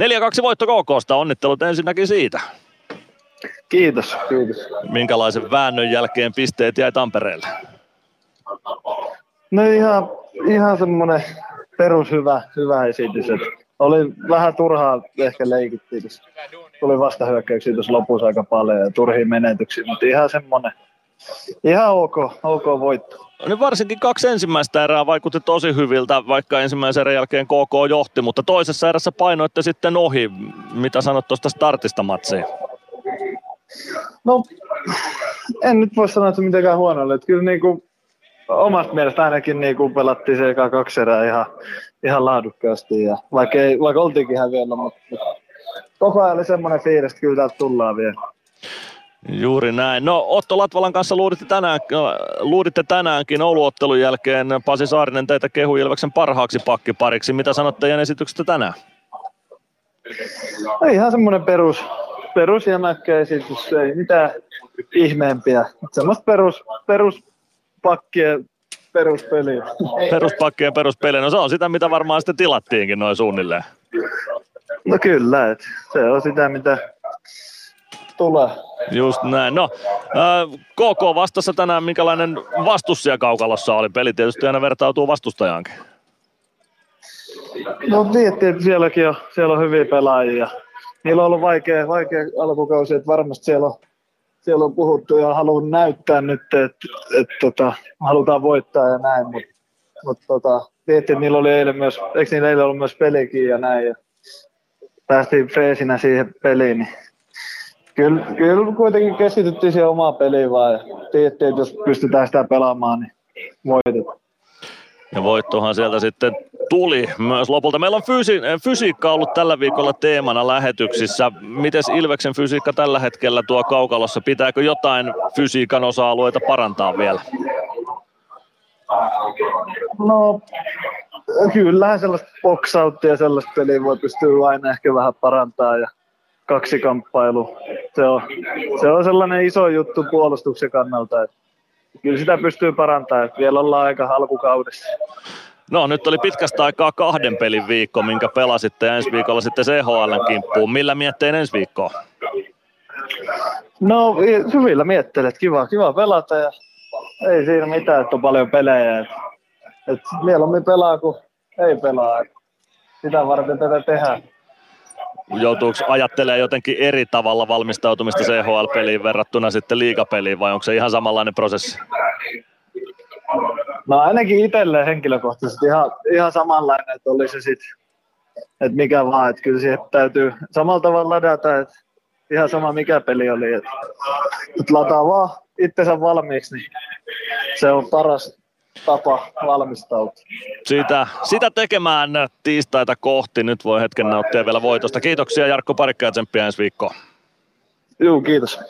4-2 voitto KKsta, onnittelut ensinnäkin siitä. Kiitos, kiitos. Minkälaisen väännön jälkeen pisteet jäi Tampereelle? No ihan, ihan semmoinen perushyvä hyvä esitys. Et oli vähän turhaa ehkä leikittiin, tuli vastahyökkäyksiä tuossa lopussa aika paljon ja turhiin menetyksiä, mutta ihan semmoinen Ihan ok, ok voitto. No niin varsinkin kaksi ensimmäistä erää vaikutti tosi hyviltä, vaikka ensimmäisen erän jälkeen KK johti, mutta toisessa erässä painoitte sitten ohi. Mitä sanot tuosta startista matsiin? No, en nyt voi sanoa, että mitenkään huono oli. Kyllä niin kuin, omasta mielestä ainakin niin kuin pelattiin se eka kaksi erää ihan, ihan laadukkaasti. Ja vaikka, ei, vaikka oltiinkin vielä, mutta koko ajan oli semmoinen fiilis, että kyllä täältä tullaan vielä. Juuri näin. No Otto Latvalan kanssa luuditte, tänään, luuditte tänäänkin Ouluottelun jälkeen. Pasi Saarinen teitä kehu Ilveksen parhaaksi pakkipariksi. Mitä sanotte teidän esityksestä tänään? No ihan semmoinen perus, perus esitys, ei mitään ihmeempiä. Semmoista perus, peruspakkien peruspeliä. Peruspakkien peruspeliä, no se on sitä, mitä varmaan sitten tilattiinkin noin suunnilleen. No kyllä, että se on sitä, mitä tulee. Just näin. No, äh, KK vastassa tänään, minkälainen vastus siellä kaukalossa oli? Peli tietysti aina vertautuu vastustajaankin. No että sielläkin on, siellä on hyviä pelaajia. Niillä on ollut vaikea, vaikea alkukausi, että varmasti siellä on, siellä on puhuttu ja haluan näyttää nyt, että, että, tota, halutaan voittaa ja näin, mutta mut, tota, tietysti, niillä oli eilen myös, eikö niillä eilen ollut myös pelikin ja näin, ja päästiin freesinä siihen peliin, niin Kyllä, kyllä kuitenkin keskityttiin siihen omaan peliin vaan ja tiedettiin, että jos pystytään sitä pelaamaan, niin voitetaan. Ja voittohan sieltä sitten tuli myös lopulta. Meillä on fysi- fysiikka ollut tällä viikolla teemana lähetyksissä. Miten Ilveksen fysiikka tällä hetkellä tuo kaukalossa? Pitääkö jotain fysiikan osa-alueita parantaa vielä? No, kyllähän sellaista boxouttia ja sellaista peliä voi pystyä aina ehkä vähän parantaa. Ja kaksikamppailu. Se on, se on sellainen iso juttu puolustuksen kannalta, että kyllä sitä pystyy parantamaan, että vielä ollaan aika alkukaudessa. No nyt oli pitkästä aikaa kahden pelin viikko, minkä pelasitte ja ensi viikolla sitten CHL kimppuun. Millä mietteen ensi viikkoa? No hyvillä miettelet, kiva, kiva pelata ja ei siinä mitään, että on paljon pelejä. Et, et mieluummin pelaa kuin ei pelaa. Et sitä varten tätä tehdään joutuuko ajattelee jotenkin eri tavalla valmistautumista CHL-peliin verrattuna sitten liigapeliin vai onko se ihan samanlainen prosessi? No ainakin itselle henkilökohtaisesti ihan, ihan samanlainen, että oli se sitten, että mikä vaan, että kyllä siihen täytyy samalla tavalla ladata, että ihan sama mikä peli oli, että, että lataa vaan itsensä valmiiksi, niin se on paras, tapa valmistautua. Sitä, sitä tekemään tiistaita kohti. Nyt voi hetken nauttia vielä voitosta. Kiitoksia Jarkko Parikka ja tsemppiä ensi viikkoon. Joo, kiitos.